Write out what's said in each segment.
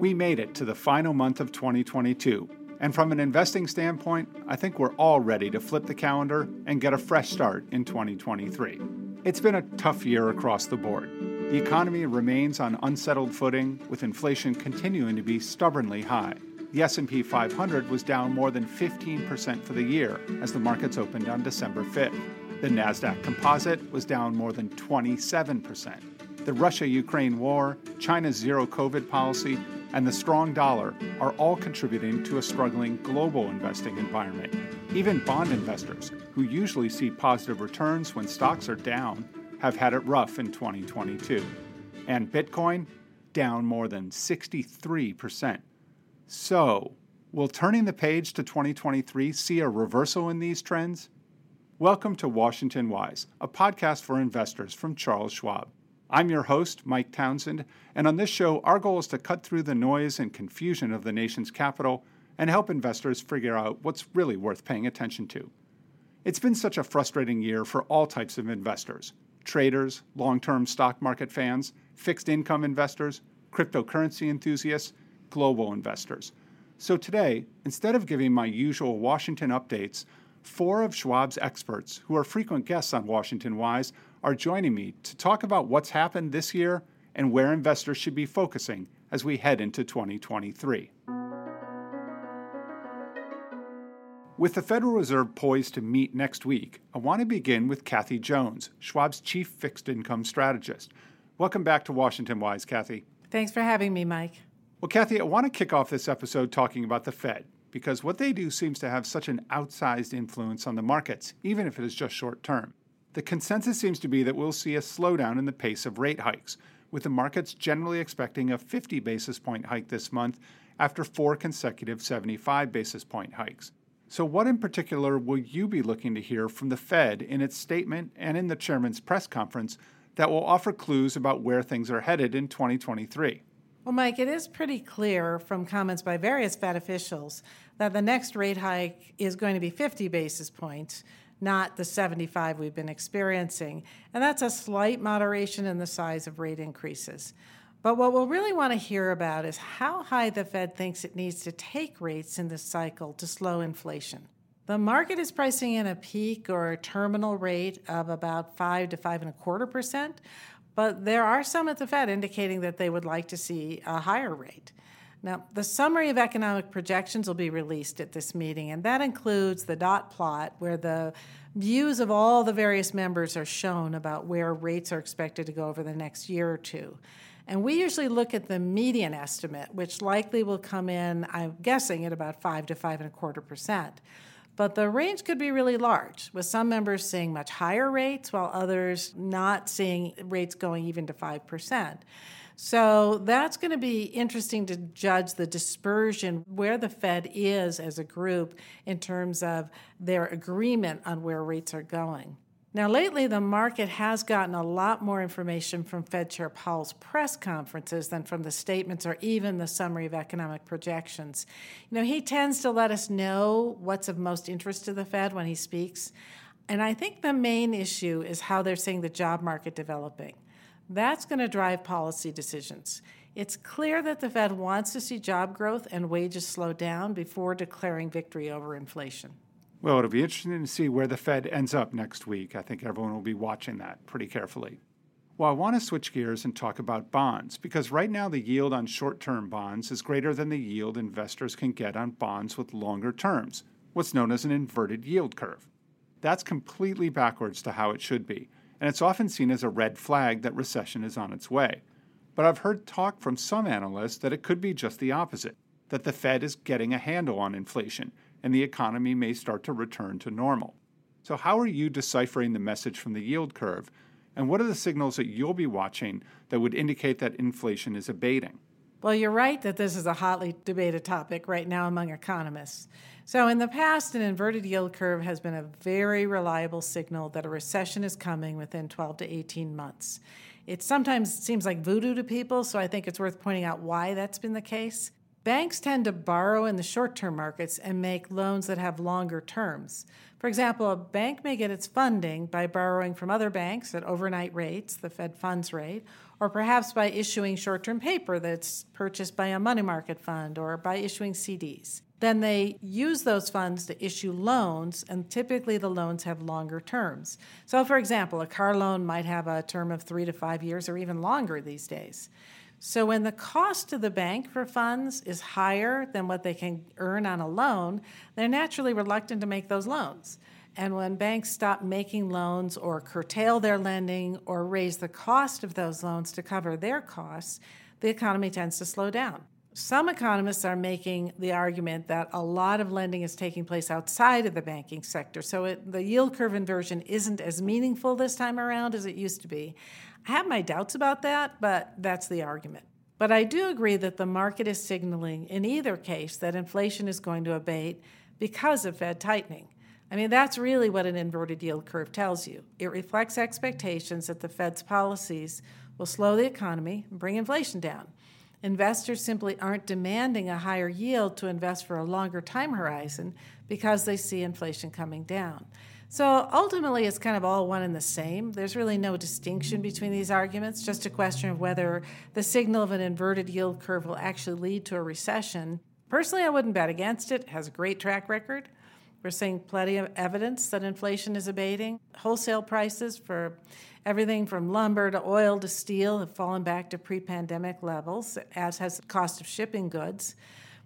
We made it to the final month of 2022, and from an investing standpoint, I think we're all ready to flip the calendar and get a fresh start in 2023. It's been a tough year across the board. The economy remains on unsettled footing, with inflation continuing to be stubbornly high. The S&P 500 was down more than 15% for the year as the markets opened on December 5th. The Nasdaq Composite was down more than 27%. The Russia Ukraine war, China's zero COVID policy, and the strong dollar are all contributing to a struggling global investing environment. Even bond investors, who usually see positive returns when stocks are down, have had it rough in 2022. And Bitcoin, down more than 63%. So, will turning the page to 2023 see a reversal in these trends? Welcome to Washington Wise, a podcast for investors from Charles Schwab. I'm your host, Mike Townsend, and on this show, our goal is to cut through the noise and confusion of the nation's capital and help investors figure out what's really worth paying attention to. It's been such a frustrating year for all types of investors traders, long term stock market fans, fixed income investors, cryptocurrency enthusiasts, global investors. So today, instead of giving my usual Washington updates, four of Schwab's experts, who are frequent guests on Washington Wise, are joining me to talk about what's happened this year and where investors should be focusing as we head into 2023. With the Federal Reserve poised to meet next week, I want to begin with Kathy Jones, Schwab's chief fixed income strategist. Welcome back to Washington Wise, Kathy. Thanks for having me, Mike. Well, Kathy, I want to kick off this episode talking about the Fed because what they do seems to have such an outsized influence on the markets, even if it is just short term. The consensus seems to be that we'll see a slowdown in the pace of rate hikes, with the markets generally expecting a 50 basis point hike this month after four consecutive 75 basis point hikes. So, what in particular will you be looking to hear from the Fed in its statement and in the chairman's press conference that will offer clues about where things are headed in 2023? Well, Mike, it is pretty clear from comments by various Fed officials that the next rate hike is going to be 50 basis points, not the 75 we've been experiencing. And that's a slight moderation in the size of rate increases. But what we'll really want to hear about is how high the Fed thinks it needs to take rates in this cycle to slow inflation. The market is pricing in a peak or a terminal rate of about five to five and a quarter percent, but there are some at the Fed indicating that they would like to see a higher rate. Now, the summary of economic projections will be released at this meeting, and that includes the dot plot where the views of all the various members are shown about where rates are expected to go over the next year or two. And we usually look at the median estimate, which likely will come in, I'm guessing, at about five to five and a quarter percent. But the range could be really large, with some members seeing much higher rates, while others not seeing rates going even to 5%. So that's going to be interesting to judge the dispersion where the Fed is as a group in terms of their agreement on where rates are going. Now, lately, the market has gotten a lot more information from Fed Chair Powell's press conferences than from the statements or even the summary of economic projections. You know, he tends to let us know what's of most interest to the Fed when he speaks. And I think the main issue is how they're seeing the job market developing. That's going to drive policy decisions. It's clear that the Fed wants to see job growth and wages slow down before declaring victory over inflation. Well, it'll be interesting to see where the Fed ends up next week. I think everyone will be watching that pretty carefully. Well, I want to switch gears and talk about bonds because right now the yield on short term bonds is greater than the yield investors can get on bonds with longer terms, what's known as an inverted yield curve. That's completely backwards to how it should be and it's often seen as a red flag that recession is on its way. But I've heard talk from some analysts that it could be just the opposite that the Fed is getting a handle on inflation and the economy may start to return to normal. So, how are you deciphering the message from the yield curve? And what are the signals that you'll be watching that would indicate that inflation is abating? Well, you're right that this is a hotly debated topic right now among economists. So, in the past, an inverted yield curve has been a very reliable signal that a recession is coming within 12 to 18 months. It sometimes seems like voodoo to people, so I think it's worth pointing out why that's been the case. Banks tend to borrow in the short term markets and make loans that have longer terms. For example, a bank may get its funding by borrowing from other banks at overnight rates, the Fed funds rate, or perhaps by issuing short term paper that's purchased by a money market fund or by issuing CDs. Then they use those funds to issue loans, and typically the loans have longer terms. So, for example, a car loan might have a term of three to five years or even longer these days. So, when the cost to the bank for funds is higher than what they can earn on a loan, they're naturally reluctant to make those loans. And when banks stop making loans or curtail their lending or raise the cost of those loans to cover their costs, the economy tends to slow down. Some economists are making the argument that a lot of lending is taking place outside of the banking sector, so it, the yield curve inversion isn't as meaningful this time around as it used to be. I have my doubts about that, but that's the argument. But I do agree that the market is signaling in either case that inflation is going to abate because of Fed tightening. I mean, that's really what an inverted yield curve tells you. It reflects expectations that the Fed's policies will slow the economy and bring inflation down. Investors simply aren't demanding a higher yield to invest for a longer time horizon because they see inflation coming down. So ultimately, it's kind of all one and the same. There's really no distinction between these arguments, just a question of whether the signal of an inverted yield curve will actually lead to a recession. Personally, I wouldn't bet against it. it has a great track record. We're seeing plenty of evidence that inflation is abating. Wholesale prices for everything from lumber to oil to steel have fallen back to pre pandemic levels, as has the cost of shipping goods.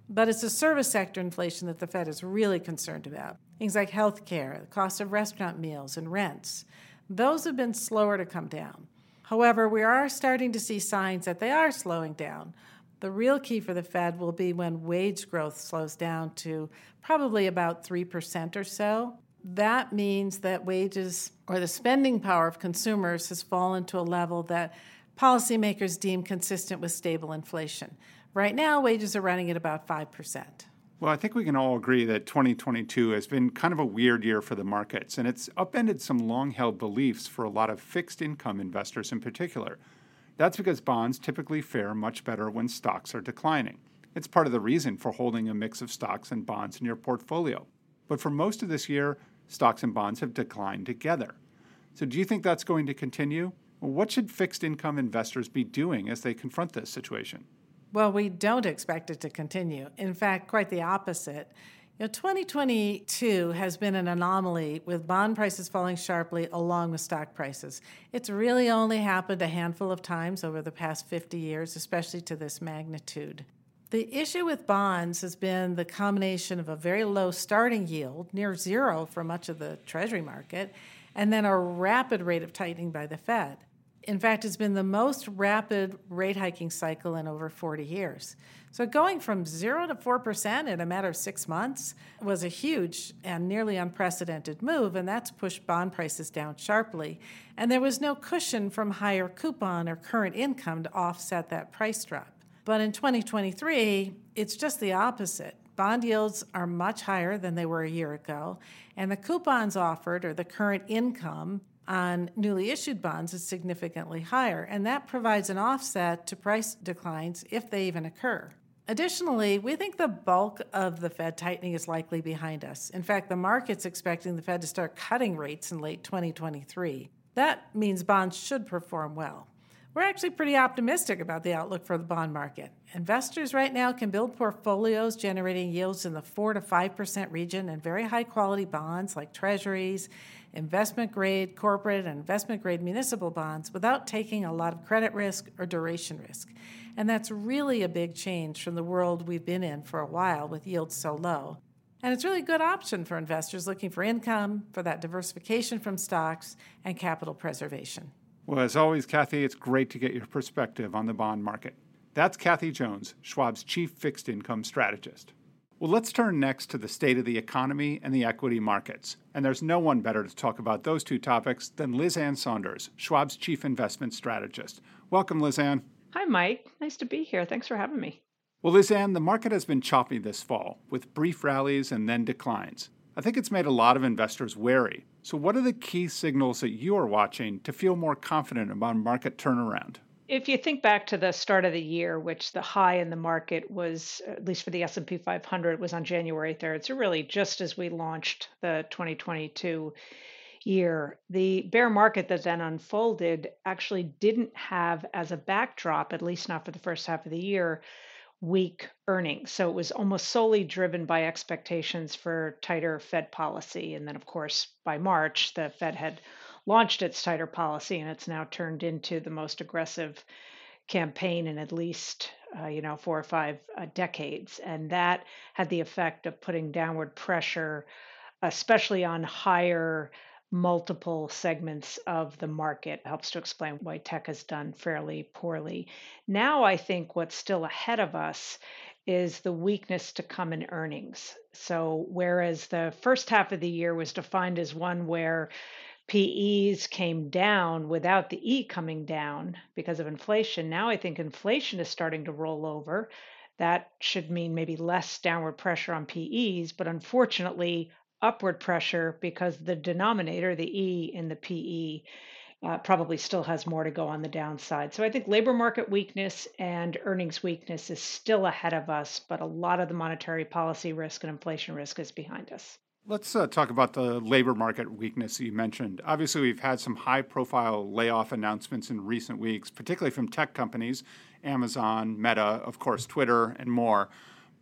But it's the service sector inflation that the Fed is really concerned about. Things like health care, the cost of restaurant meals, and rents. Those have been slower to come down. However, we are starting to see signs that they are slowing down. The real key for the Fed will be when wage growth slows down to probably about 3% or so. That means that wages or the spending power of consumers has fallen to a level that policymakers deem consistent with stable inflation. Right now, wages are running at about 5%. Well, I think we can all agree that 2022 has been kind of a weird year for the markets, and it's upended some long held beliefs for a lot of fixed income investors in particular. That's because bonds typically fare much better when stocks are declining. It's part of the reason for holding a mix of stocks and bonds in your portfolio. But for most of this year, stocks and bonds have declined together. So, do you think that's going to continue? what should fixed income investors be doing as they confront this situation? Well, we don't expect it to continue. In fact, quite the opposite. You know, 2022 has been an anomaly with bond prices falling sharply along with stock prices. It's really only happened a handful of times over the past 50 years, especially to this magnitude. The issue with bonds has been the combination of a very low starting yield, near zero for much of the Treasury market, and then a rapid rate of tightening by the Fed. In fact, it's been the most rapid rate hiking cycle in over 40 years. So going from zero to 4% in a matter of six months was a huge and nearly unprecedented move, and that's pushed bond prices down sharply. And there was no cushion from higher coupon or current income to offset that price drop. But in 2023, it's just the opposite. Bond yields are much higher than they were a year ago, and the coupons offered, or the current income, on newly issued bonds is significantly higher, and that provides an offset to price declines if they even occur. Additionally, we think the bulk of the Fed tightening is likely behind us. In fact, the market's expecting the Fed to start cutting rates in late 2023. That means bonds should perform well. We're actually pretty optimistic about the outlook for the bond market. Investors right now can build portfolios generating yields in the 4 to 5% region and very high quality bonds like treasuries, investment grade corporate, and investment grade municipal bonds without taking a lot of credit risk or duration risk. And that's really a big change from the world we've been in for a while with yields so low. And it's really a good option for investors looking for income, for that diversification from stocks, and capital preservation. Well, as always, Kathy, it's great to get your perspective on the bond market. That's Kathy Jones, Schwab's chief fixed income strategist. Well, let's turn next to the state of the economy and the equity markets. And there's no one better to talk about those two topics than Liz Ann Sonders, Schwab's chief investment strategist. Welcome, Liz Ann. Hi, Mike. Nice to be here. Thanks for having me. Well, Liz Ann, the market has been choppy this fall, with brief rallies and then declines. I think it's made a lot of investors wary. So, what are the key signals that you are watching to feel more confident about market turnaround? If you think back to the start of the year, which the high in the market was, at least for the S&P 500, was on January 3rd. So really just as we launched the 2022 year, the bear market that then unfolded actually didn't have as a backdrop, at least not for the first half of the year, weak earnings. So it was almost solely driven by expectations for tighter Fed policy. And then, of course, by March, the Fed had launched its tighter policy, and it's now turned into the most aggressive campaign in at least uh, you know four or five uh, decades, and that had the effect of putting downward pressure, especially on higher multiple segments of the market helps to explain why tech has done fairly poorly. Now, I think what's still ahead of us is the weakness to come in earnings. So, whereas the first half of the year was defined as one where PEs came down without the E coming down because of inflation. Now I think inflation is starting to roll over. That should mean maybe less downward pressure on PEs, but unfortunately, upward pressure because the denominator, the E in the PE, uh, probably still has more to go on the downside. So I think labor market weakness and earnings weakness is still ahead of us, but a lot of the monetary policy risk and inflation risk is behind us. Let's uh, talk about the labor market weakness you mentioned. Obviously, we've had some high profile layoff announcements in recent weeks, particularly from tech companies, Amazon, Meta, of course, Twitter, and more.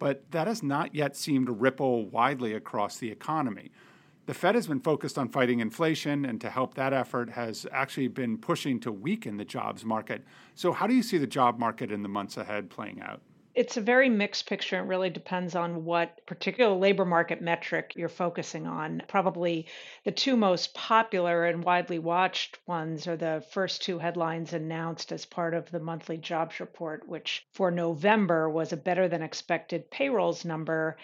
But that has not yet seemed to ripple widely across the economy. The Fed has been focused on fighting inflation, and to help that effort, has actually been pushing to weaken the jobs market. So, how do you see the job market in the months ahead playing out? It's a very mixed picture. It really depends on what particular labor market metric you're focusing on. Probably the two most popular and widely watched ones are the first two headlines announced as part of the monthly jobs report, which for November was a better than expected payrolls number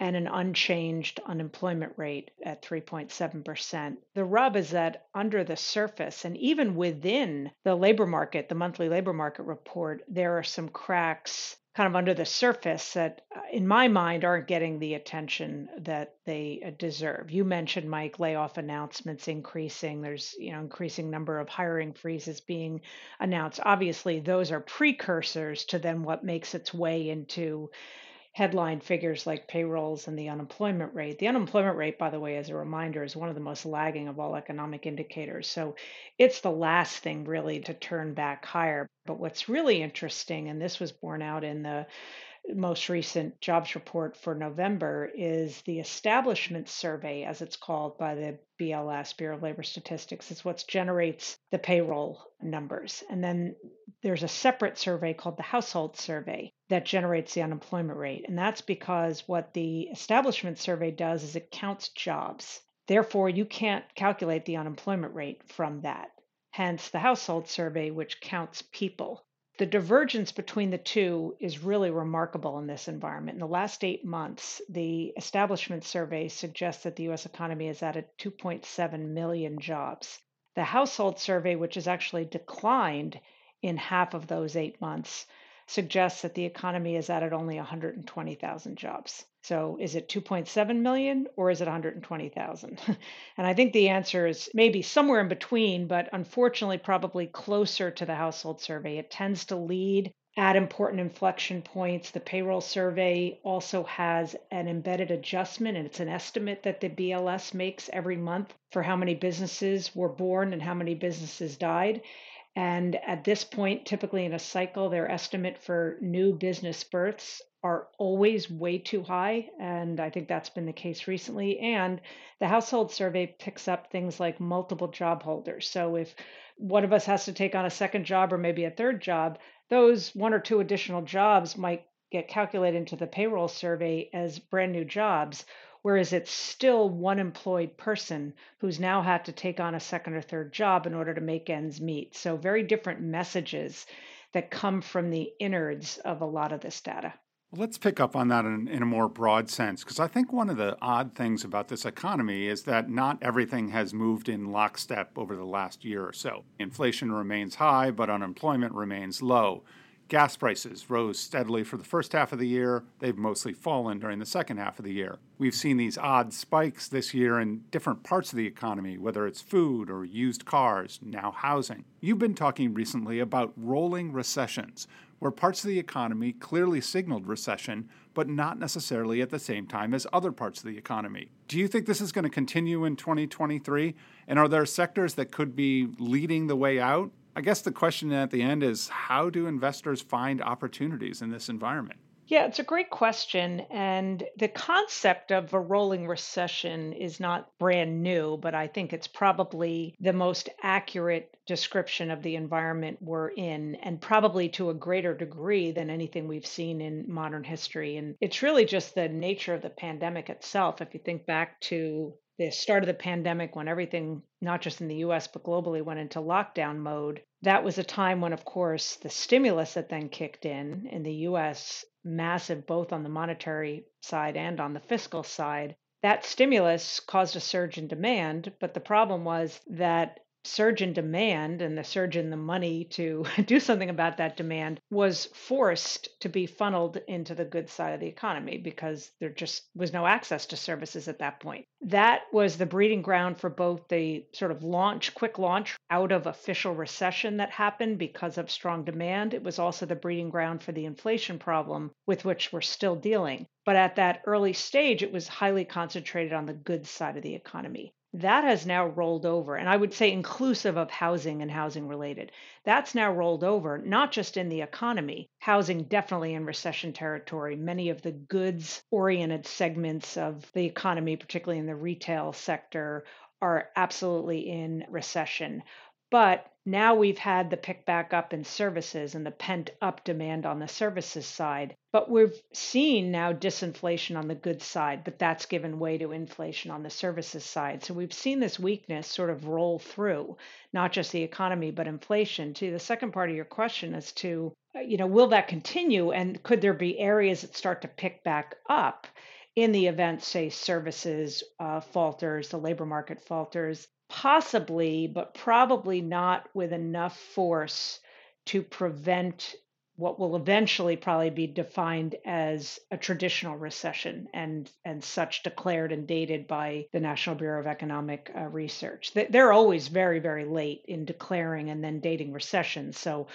and an unchanged unemployment rate at 3.7%. The rub is that under the surface and even within the labor market, the monthly labor market report, there are some cracks kind of under the surface that, uh, in my mind, aren't getting the attention that they uh, deserve. You mentioned, Mike, layoff announcements increasing. There's, you know, increasing number of hiring freezes being announced. Obviously, those are precursors to then what makes its way into headline figures like payrolls and the unemployment rate. The unemployment rate, by the way, as a reminder, is one of the most lagging of all economic indicators. So it's the last thing really to turn back higher. But what's really interesting, and this was borne out in the most recent jobs report for November is the establishment survey, as it's called by the BLS, Bureau of Labor Statistics. It's what generates the payroll numbers. And then there's a separate survey called the household survey that generates the unemployment rate. And that's because what the establishment survey does is it counts jobs. Therefore, you can't calculate the unemployment rate from that. Hence, the household survey, which counts people. The divergence between the two is really remarkable in this environment. In the last eight months, the establishment survey suggests that the US economy has added 2.7 million jobs. The household survey, which has actually declined in half of those eight months, suggests that the economy has added only 120,000 jobs. So is it 2.7 million or is it 120,000? and I think the answer is maybe somewhere in between, but unfortunately, probably closer to the household survey. It tends to lead at important inflection points. The payroll survey also has an embedded adjustment, and it's an estimate that the BLS makes every month for how many businesses were born and how many businesses died. And at this point, typically in a cycle, their estimate for new business births are always way too high. And I think that's been the case recently. And the household survey picks up things like multiple job holders. So if one of us has to take on a second job or maybe a third job, those one or two additional jobs might get calculated into the payroll survey as brand new jobs. Whereas it's still one employed person who's now had to take on a second or third job in order to make ends meet. So, very different messages that come from the innards of a lot of this data. Let's pick up on that in, in a more broad sense, because I think one of the odd things about this economy is that not everything has moved in lockstep over the last year or so. Inflation remains high, but unemployment remains low. Gas prices rose steadily for the first half of the year. They've mostly fallen during the second half of the year. We've seen these odd spikes this year in different parts of the economy, whether it's food or used cars, now housing. You've been talking recently about rolling recessions, where parts of the economy clearly signaled recession, but not necessarily at the same time as other parts of the economy. Do you think this is going to continue in 2023? And are there sectors that could be leading the way out? I guess the question at the end is how do investors find opportunities in this environment? Yeah, it's a great question. And the concept of a rolling recession is not brand new, but I think it's probably the most accurate description of the environment we're in, and probably to a greater degree than anything we've seen in modern history. And it's really just the nature of the pandemic itself. If you think back to the start of the pandemic when everything not just in the US but globally went into lockdown mode that was a time when of course the stimulus that then kicked in in the US massive both on the monetary side and on the fiscal side that stimulus caused a surge in demand but the problem was that surge in demand and the surge in the money to do something about that demand was forced to be funneled into the good side of the economy because there just was no access to services at that point. That was the breeding ground for both the sort of launch, quick launch out of official recession that happened because of strong demand. It was also the breeding ground for the inflation problem with which we're still dealing. But at that early stage, it was highly concentrated on the good side of the economy. That has now rolled over, and I would say inclusive of housing and housing related. That's now rolled over, not just in the economy, housing definitely in recession territory. Many of the goods oriented segments of the economy, particularly in the retail sector, are absolutely in recession. But now we've had the pick back up in services and the pent up demand on the services side. But we've seen now disinflation on the goods side, but that's given way to inflation on the services side. So we've seen this weakness sort of roll through not just the economy, but inflation. To the second part of your question as to, uh, you know, will that continue and could there be areas that start to pick back up? in the event, say, services uh, falters, the labor market falters, Possibly, but probably not with enough force to prevent what will eventually probably be defined as a traditional recession and and such declared and dated by the National Bureau of Economic uh, Research. They're always very very late in declaring and then dating recessions. So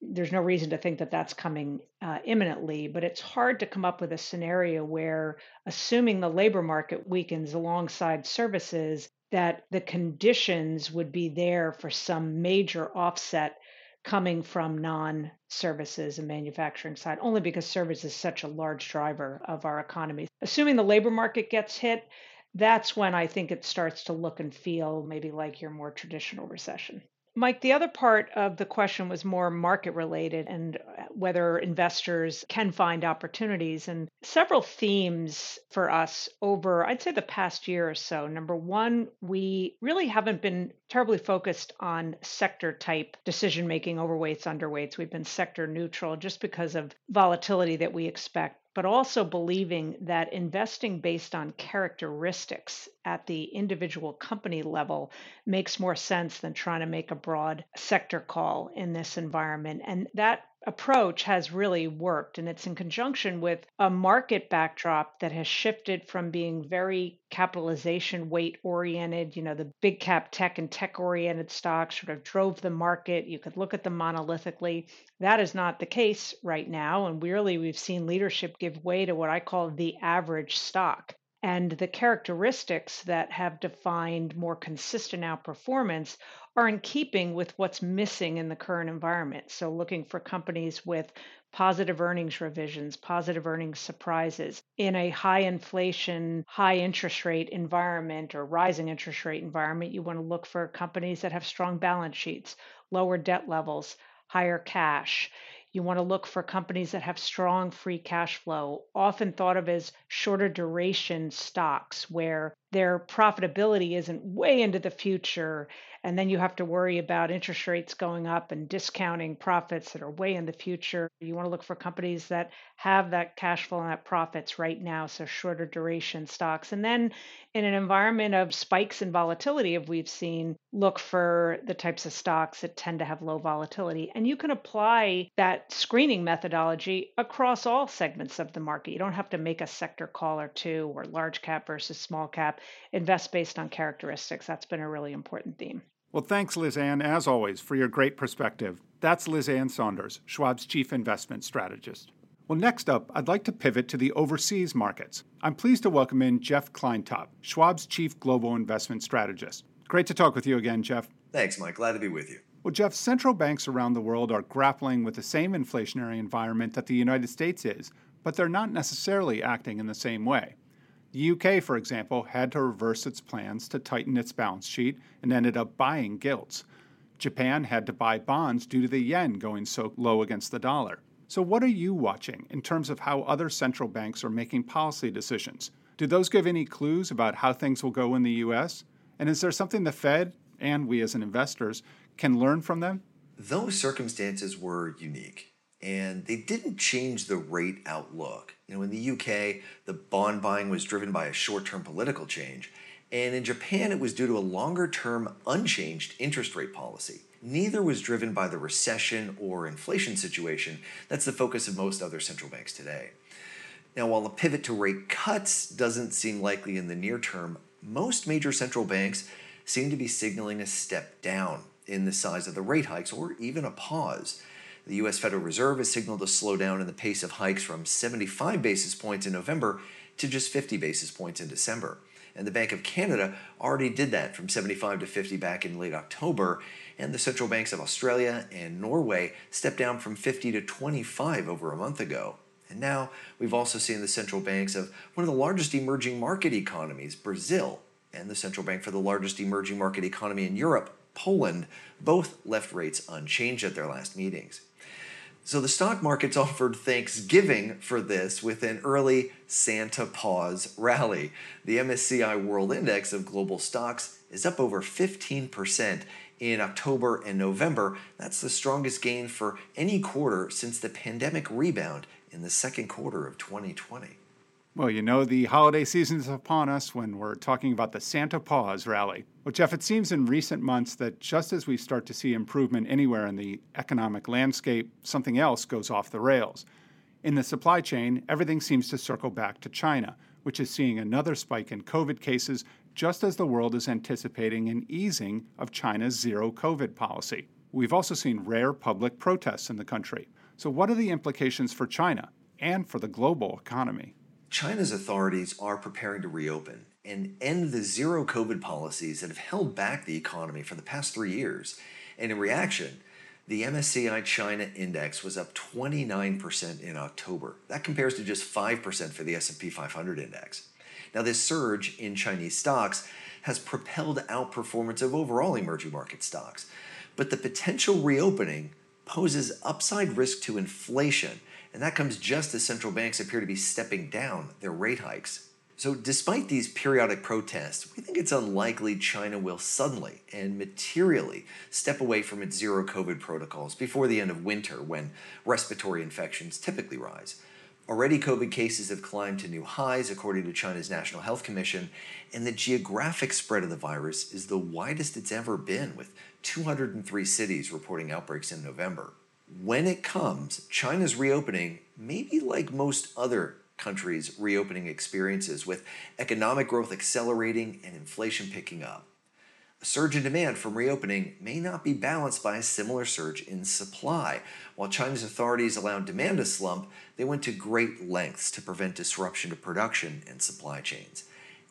there's no reason to think that that's coming uh, imminently, but it's hard to come up with a scenario where, assuming the labor market weakens alongside services, that the conditions would be there for some major offset coming from non services and manufacturing side, only because service is such a large driver of our economy. Assuming the labor market gets hit, that's when I think it starts to look and feel maybe like your more traditional recession. Mike, the other part of the question was more market related and whether investors can find opportunities. And several themes for us over, I'd say, the past year or so. Number one, we really haven't been terribly focused on sector type decision making, overweights, underweights. We've been sector neutral just because of volatility that we expect but also believing that investing based on characteristics at the individual company level makes more sense than trying to make a broad sector call in this environment. And that approach has really worked. And it's in conjunction with a market backdrop that has shifted from being very capitalization weight oriented. You know, the big cap tech and tech oriented stocks sort of drove the market. You could look at them monolithically. That is not the case right now. And really, we've seen leadership give way to what I call the average stock. And the characteristics that have defined more consistent outperformance are in keeping with what's missing in the current environment. So, looking for companies with positive earnings revisions, positive earnings surprises in a high inflation, high interest rate environment or rising interest rate environment, you want to look for companies that have strong balance sheets, lower debt levels, higher cash. You want to look for companies that have strong free cash flow, often thought of as shorter duration stocks, where their profitability isn't way into the future and then you have to worry about interest rates going up and discounting profits that are way in the future. You want to look for companies that have that cash flow and that profits right now, so shorter duration stocks. And then in an environment of spikes in volatility, if we've seen, look for the types of stocks that tend to have low volatility. And you can apply that screening methodology across all segments of the market. You don't have to make a sector call or two or large cap versus small cap. Invest based on characteristics. That's been a really important theme. Well, thanks, Liz Ann, as always, for your great perspective. That's Liz Ann Sonders, Schwab's Chief Investment Strategist. Well, next up, I'd like to pivot to the overseas markets. I'm pleased to welcome in Jeff Kleintop, Schwab's Chief Global Investment Strategist. Great to talk with you again, Jeff. Thanks, Mike. Glad to be with you. Well, Jeff, central banks around the world are grappling with the same inflationary environment that the United States is, but they're not necessarily acting in the same way. The UK, for example, had to reverse its plans to tighten its balance sheet and ended up buying gilts. Japan had to buy bonds due to the yen going so low against the dollar. So, what are you watching in terms of how other central banks are making policy decisions? Do those give any clues about how things will go in the US? And is there something the Fed and we as investors can learn from them? Those circumstances were unique and they didn't change the rate outlook. You know, in the UK, the bond buying was driven by a short term political change, and in Japan, it was due to a longer term, unchanged interest rate policy. Neither was driven by the recession or inflation situation that's the focus of most other central banks today. Now, while a pivot to rate cuts doesn't seem likely in the near term, most major central banks seem to be signaling a step down in the size of the rate hikes or even a pause. The U.S. Federal Reserve has signaled a slowdown in the pace of hikes from 75 basis points in November to just 50 basis points in December. And the Bank of Canada already did that from 75 to 50 back in late October. And the central banks of Australia and Norway stepped down from 50 to 25 over a month ago. And now we've also seen the central banks of one of the largest emerging market economies, Brazil, and the central bank for the largest emerging market economy in Europe, Poland, both left rates unchanged at their last meetings. So the stock markets offered Thanksgiving for this with an early Santa pause rally. The MSCI World Index of global stocks is up over 15% in October and November. That's the strongest gain for any quarter since the pandemic rebound in the second quarter of 2020. Well, you know, the holiday season is upon us when we're talking about the Santa Paws rally. Well, Jeff, it seems in recent months that just as we start to see improvement anywhere in the economic landscape, something else goes off the rails. In the supply chain, everything seems to circle back to China, which is seeing another spike in COVID cases just as the world is anticipating an easing of China's zero COVID policy. We've also seen rare public protests in the country. So, what are the implications for China and for the global economy? China's authorities are preparing to reopen and end the zero COVID policies that have held back the economy for the past three years. And in reaction, the MSCI China index was up 29% in October. That compares to just 5% for the S&P 500 index. Now this surge in Chinese stocks has propelled outperformance of overall emerging market stocks. But the potential reopening poses upside risk to inflation and that comes just as central banks appear to be stepping down their rate hikes. So, despite these periodic protests, we think it's unlikely China will suddenly and materially step away from its zero COVID protocols before the end of winter when respiratory infections typically rise. Already, COVID cases have climbed to new highs, according to China's National Health Commission, and the geographic spread of the virus is the widest it's ever been, with 203 cities reporting outbreaks in November when it comes, China's reopening may be like most other countries' reopening experiences, with economic growth accelerating and inflation picking up. A surge in demand from reopening may not be balanced by a similar surge in supply. While China's authorities allowed demand to slump, they went to great lengths to prevent disruption to production and supply chains.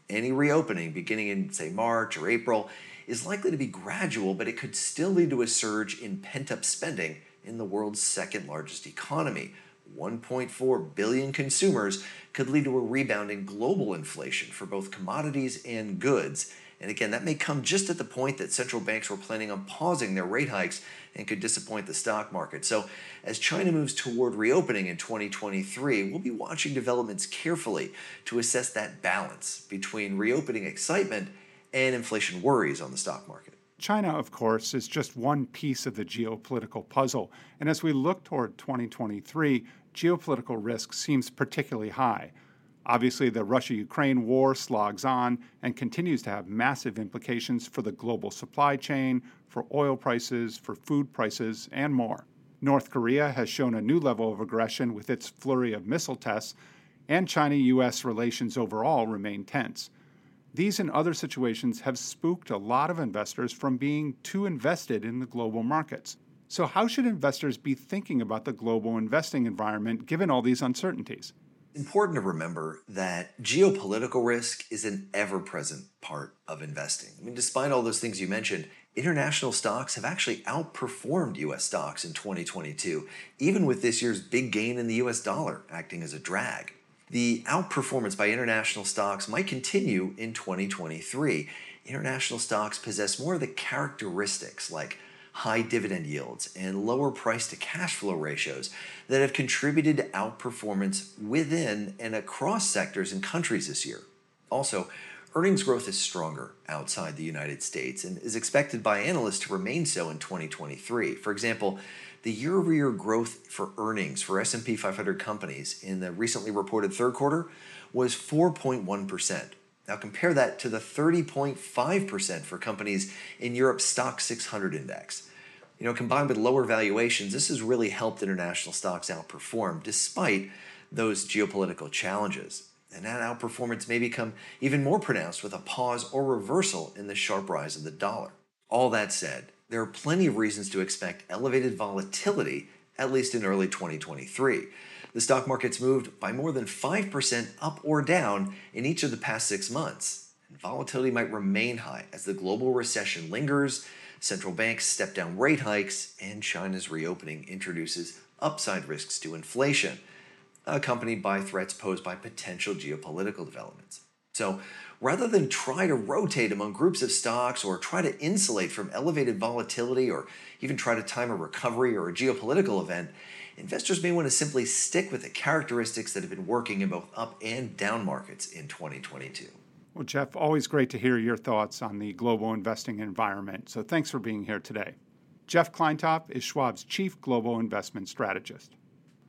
Any reopening beginning in, say, March or April is likely to be gradual, but it could still lead to a surge in pent up spending in the world's second largest economy. 1.4 billion consumers could lead to a rebound in global inflation for both commodities and goods, And again, that may come just at the point that central banks were planning on pausing their rate hikes and could disappoint the stock market. So, as China moves toward reopening in 2023, we'll be watching developments carefully to assess that balance between reopening excitement and inflation worries on the stock market. China, of course, is just one piece of the geopolitical puzzle. And as we look toward 2023, geopolitical risk seems particularly high. Obviously, the Russia Ukraine war slogs on and continues to have massive implications for the global supply chain, for oil prices, for food prices, and more. North Korea has shown a new level of aggression with its flurry of missile tests, and China US relations overall remain tense. These and other situations have spooked a lot of investors from being too invested in the global markets. So, how should investors be thinking about the global investing environment given all these uncertainties? It's important to remember that geopolitical risk is an ever present part of investing. I mean, despite all those things you mentioned, international stocks have actually outperformed US stocks in 2022, even with this year's big gain in the US dollar acting as a drag. The outperformance by international stocks might continue in 2023. International stocks possess more of the characteristics like high dividend yields, and lower price to cash flow ratios that have contributed to outperformance within and across sectors and countries this year. Also, earnings growth is stronger outside the United States and is expected by analysts to remain so in 2023. For example, the year-over-year growth for earnings for S&P 500 companies in the recently reported third quarter was 4.1%. Now compare that to the 30.5% for companies in Europe's Stoxx 600 index. You know, combined with lower valuations, this has really helped international stocks outperform despite those geopolitical challenges. And that outperformance may become even more pronounced with a pause or reversal in the sharp rise of the dollar. All that said, there are plenty of reasons to expect elevated volatility, at least in early 2023. The stock market's moved by more than 5% up or down in each of the past six months. And volatility might remain high as the global recession lingers, central banks step down rate hikes, and China's reopening introduces upside risks to inflation, accompanied by threats posed by potential geopolitical developments. So, rather than try to rotate among groups of stocks or try to insulate from elevated volatility or even try to time a recovery or a geopolitical event, investors may want to simply stick with the characteristics that have been working in both up and down markets in 2022. Well, Jeff, always great to hear your thoughts on the global investing environment. So thanks for being here today. Jeff Kleintop is Schwab's Chief Global Investment Strategist.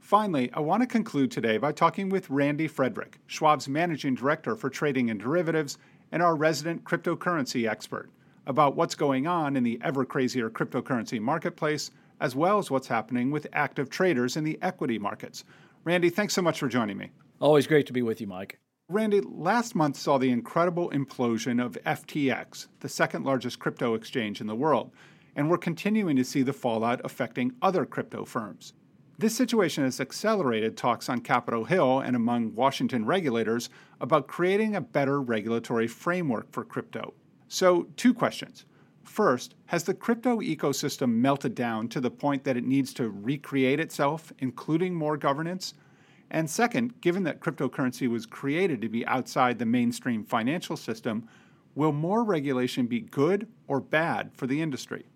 Finally, I want to conclude today by talking with Randy Frederick, Schwab's Managing Director for Trading and Derivatives and our resident cryptocurrency expert, about what's going on in the ever crazier cryptocurrency marketplace as well as what's happening with active traders in the equity markets. Randy, thanks so much for joining me. Always great to be with you, Mike. Randy, last month saw the incredible implosion of FTX, the second largest crypto exchange in the world, and we're continuing to see the fallout affecting other crypto firms. This situation has accelerated talks on Capitol Hill and among Washington regulators about creating a better regulatory framework for crypto. So, two questions. First, has the crypto ecosystem melted down to the point that it needs to recreate itself, including more governance? And second, given that cryptocurrency was created to be outside the mainstream financial system, will more regulation be good or bad for the industry?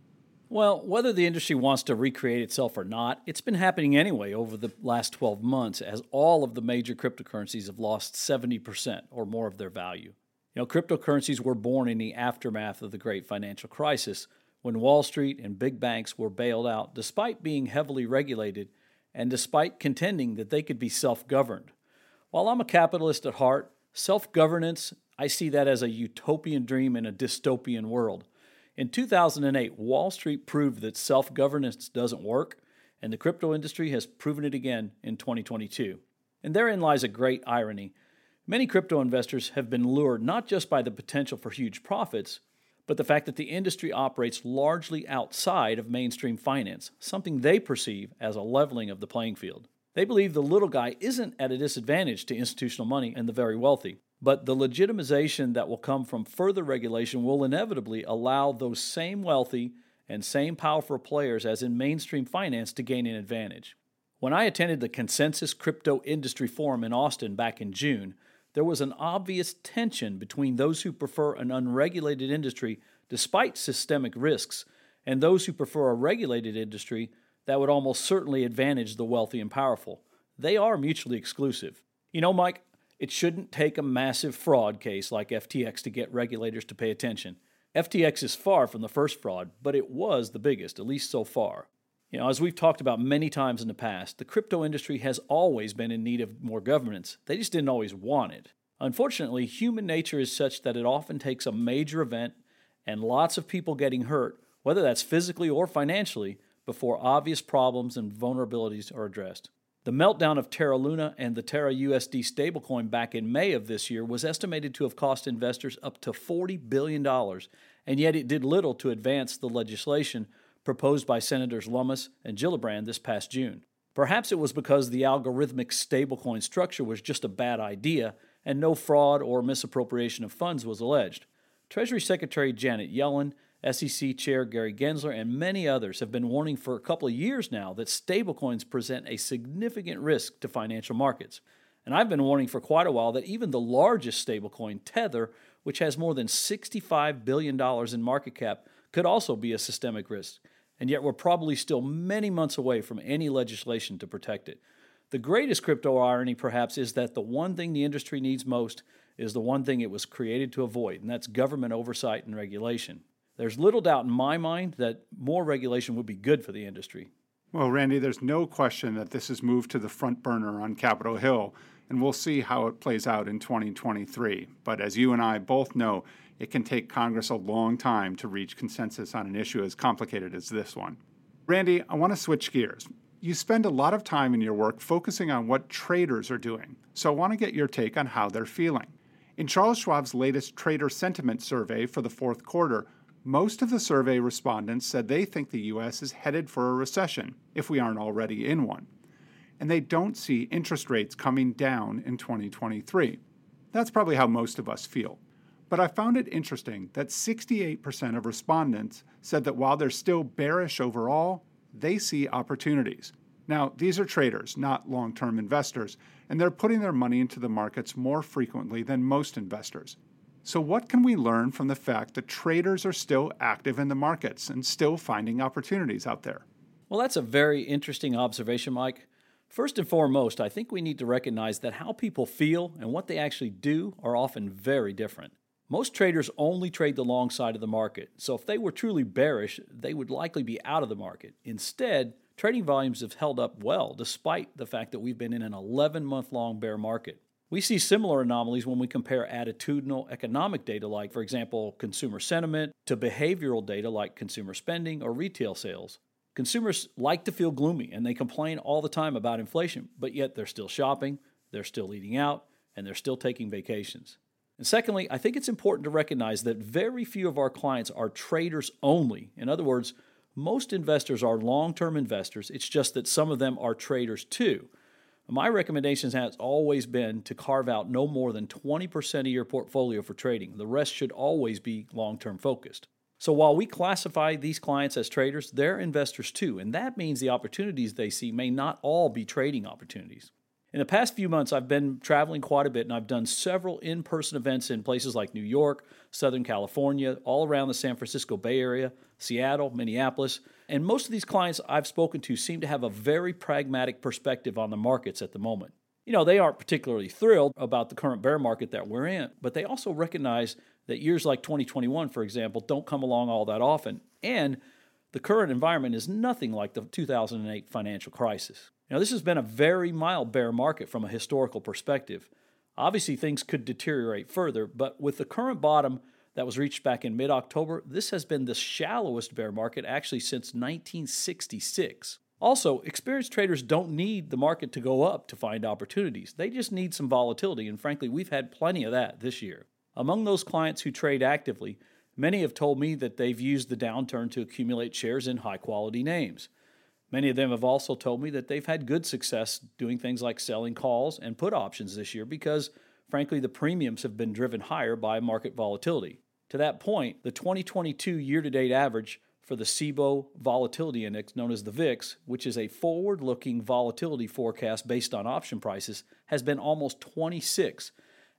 Well, whether the industry wants to recreate itself or not, it's been happening anyway over the last 12 months as all of the major cryptocurrencies have lost 70% or more of their value. You know, cryptocurrencies were born in the aftermath of the great financial crisis when Wall Street and big banks were bailed out despite being heavily regulated and despite contending that they could be self governed. While I'm a capitalist at heart, self governance, I see that as a utopian dream in a dystopian world. In 2008, Wall Street proved that self governance doesn't work, and the crypto industry has proven it again in 2022. And therein lies a great irony. Many crypto investors have been lured not just by the potential for huge profits, but the fact that the industry operates largely outside of mainstream finance, something they perceive as a leveling of the playing field. They believe the little guy isn't at a disadvantage to institutional money and the very wealthy, but the legitimization that will come from further regulation will inevitably allow those same wealthy and same powerful players as in mainstream finance to gain an advantage. When I attended the Consensus Crypto Industry Forum in Austin back in June, there was an obvious tension between those who prefer an unregulated industry despite systemic risks and those who prefer a regulated industry that would almost certainly advantage the wealthy and powerful. They are mutually exclusive. You know, Mike, it shouldn't take a massive fraud case like FTX to get regulators to pay attention. FTX is far from the first fraud, but it was the biggest, at least so far. You know, as we've talked about many times in the past, the crypto industry has always been in need of more governance. They just didn't always want it. Unfortunately, human nature is such that it often takes a major event and lots of people getting hurt, whether that's physically or financially, before obvious problems and vulnerabilities are addressed. The meltdown of Terra Luna and the Terra USD stablecoin back in May of this year was estimated to have cost investors up to $40 billion, and yet it did little to advance the legislation proposed by Senators Lummis and Gillibrand this past June. Perhaps it was because the algorithmic stablecoin structure was just a bad idea and no fraud or misappropriation of funds was alleged. Treasury Secretary Janet Yellen SEC Chair Gary Gensler and many others have been warning for a couple of years now that stablecoins present a significant risk to financial markets. And I've been warning for quite a while that even the largest stablecoin, Tether, which has more than $65 billion in market cap, could also be a systemic risk. And yet we're probably still many months away from any legislation to protect it. The greatest crypto irony, perhaps, is that the one thing the industry needs most is the one thing it was created to avoid, and that's government oversight and regulation. There's little doubt in my mind that more regulation would be good for the industry. Well, Randy, there's no question that this has moved to the front burner on Capitol Hill, and we'll see how it plays out in 2023. But as you and I both know, it can take Congress a long time to reach consensus on an issue as complicated as this one. Randy, I want to switch gears. You spend a lot of time in your work focusing on what traders are doing, so I want to get your take on how they're feeling. In Charles Schwab's latest trader sentiment survey for the fourth quarter, most of the survey respondents said they think the U.S. is headed for a recession, if we aren't already in one. And they don't see interest rates coming down in 2023. That's probably how most of us feel. But I found it interesting that 68% of respondents said that while they're still bearish overall, they see opportunities. Now, these are traders, not long term investors, and they're putting their money into the markets more frequently than most investors. So, what can we learn from the fact that traders are still active in the markets and still finding opportunities out there? Well, that's a very interesting observation, Mike. First and foremost, I think we need to recognize that how people feel and what they actually do are often very different. Most traders only trade the long side of the market, so if they were truly bearish, they would likely be out of the market. Instead, trading volumes have held up well despite the fact that we've been in an 11 month long bear market. We see similar anomalies when we compare attitudinal economic data, like, for example, consumer sentiment, to behavioral data like consumer spending or retail sales. Consumers like to feel gloomy and they complain all the time about inflation, but yet they're still shopping, they're still eating out, and they're still taking vacations. And secondly, I think it's important to recognize that very few of our clients are traders only. In other words, most investors are long term investors, it's just that some of them are traders too. My recommendation has always been to carve out no more than 20% of your portfolio for trading. The rest should always be long term focused. So while we classify these clients as traders, they're investors too, and that means the opportunities they see may not all be trading opportunities. In the past few months, I've been traveling quite a bit and I've done several in person events in places like New York, Southern California, all around the San Francisco Bay Area, Seattle, Minneapolis. And most of these clients I've spoken to seem to have a very pragmatic perspective on the markets at the moment. You know, they aren't particularly thrilled about the current bear market that we're in, but they also recognize that years like 2021, for example, don't come along all that often. And the current environment is nothing like the 2008 financial crisis. Now, this has been a very mild bear market from a historical perspective. Obviously, things could deteriorate further, but with the current bottom that was reached back in mid October, this has been the shallowest bear market actually since 1966. Also, experienced traders don't need the market to go up to find opportunities. They just need some volatility, and frankly, we've had plenty of that this year. Among those clients who trade actively, many have told me that they've used the downturn to accumulate shares in high quality names. Many of them have also told me that they've had good success doing things like selling calls and put options this year because, frankly, the premiums have been driven higher by market volatility. To that point, the 2022 year to date average for the Cboe Volatility Index, known as the VIX, which is a forward looking volatility forecast based on option prices, has been almost 26.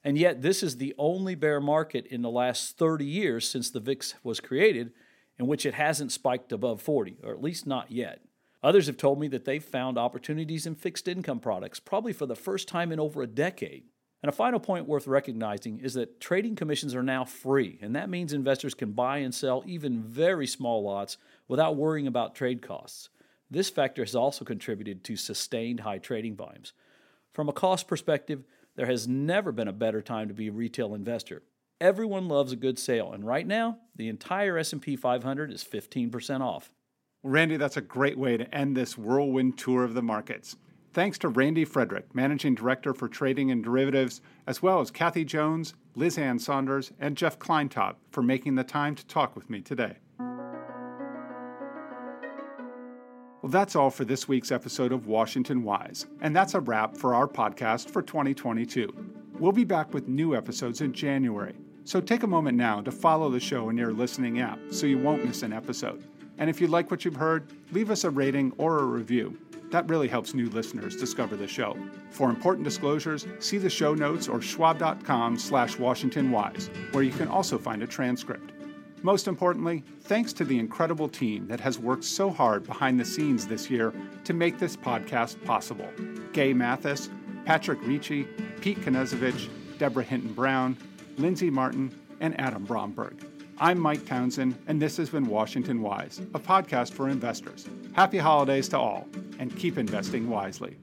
And yet, this is the only bear market in the last 30 years since the VIX was created in which it hasn't spiked above 40, or at least not yet. Others have told me that they've found opportunities in fixed income products, probably for the first time in over a decade. And a final point worth recognizing is that trading commissions are now free, and that means investors can buy and sell even very small lots without worrying about trade costs. This factor has also contributed to sustained high trading volumes. From a cost perspective, there has never been a better time to be a retail investor. Everyone loves a good sale, and right now, the entire S&P 500 is 15% off. Randy, that's a great way to end this whirlwind tour of the markets. Thanks to Randy Frederick, Managing Director for Trading and Derivatives, as well as Kathy Jones, Liz Ann Sonders, and Jeff Kleintop for making the time to talk with me today. Well, that's all for this week's episode of Washington Wise, and that's a wrap for our podcast for 2022. We'll be back with new episodes in January, so take a moment now to follow the show in your listening app so you won't miss an episode. And if you like what you've heard, leave us a rating or a review. That really helps new listeners discover the show. For important disclosures, see the show notes or schwab.com slash washingtonwise, where you can also find a transcript. Most importantly, thanks to the incredible team that has worked so hard behind the scenes this year to make this podcast possible. Gay Mathis, Patrick Ricci, Pete Knezovich, Deborah Hinton Brown, Lindsay Martin, and Adam Bromberg. I'm Mike Townsend, and this has been Washington Wise, a podcast for investors. Happy holidays to all, and keep investing wisely.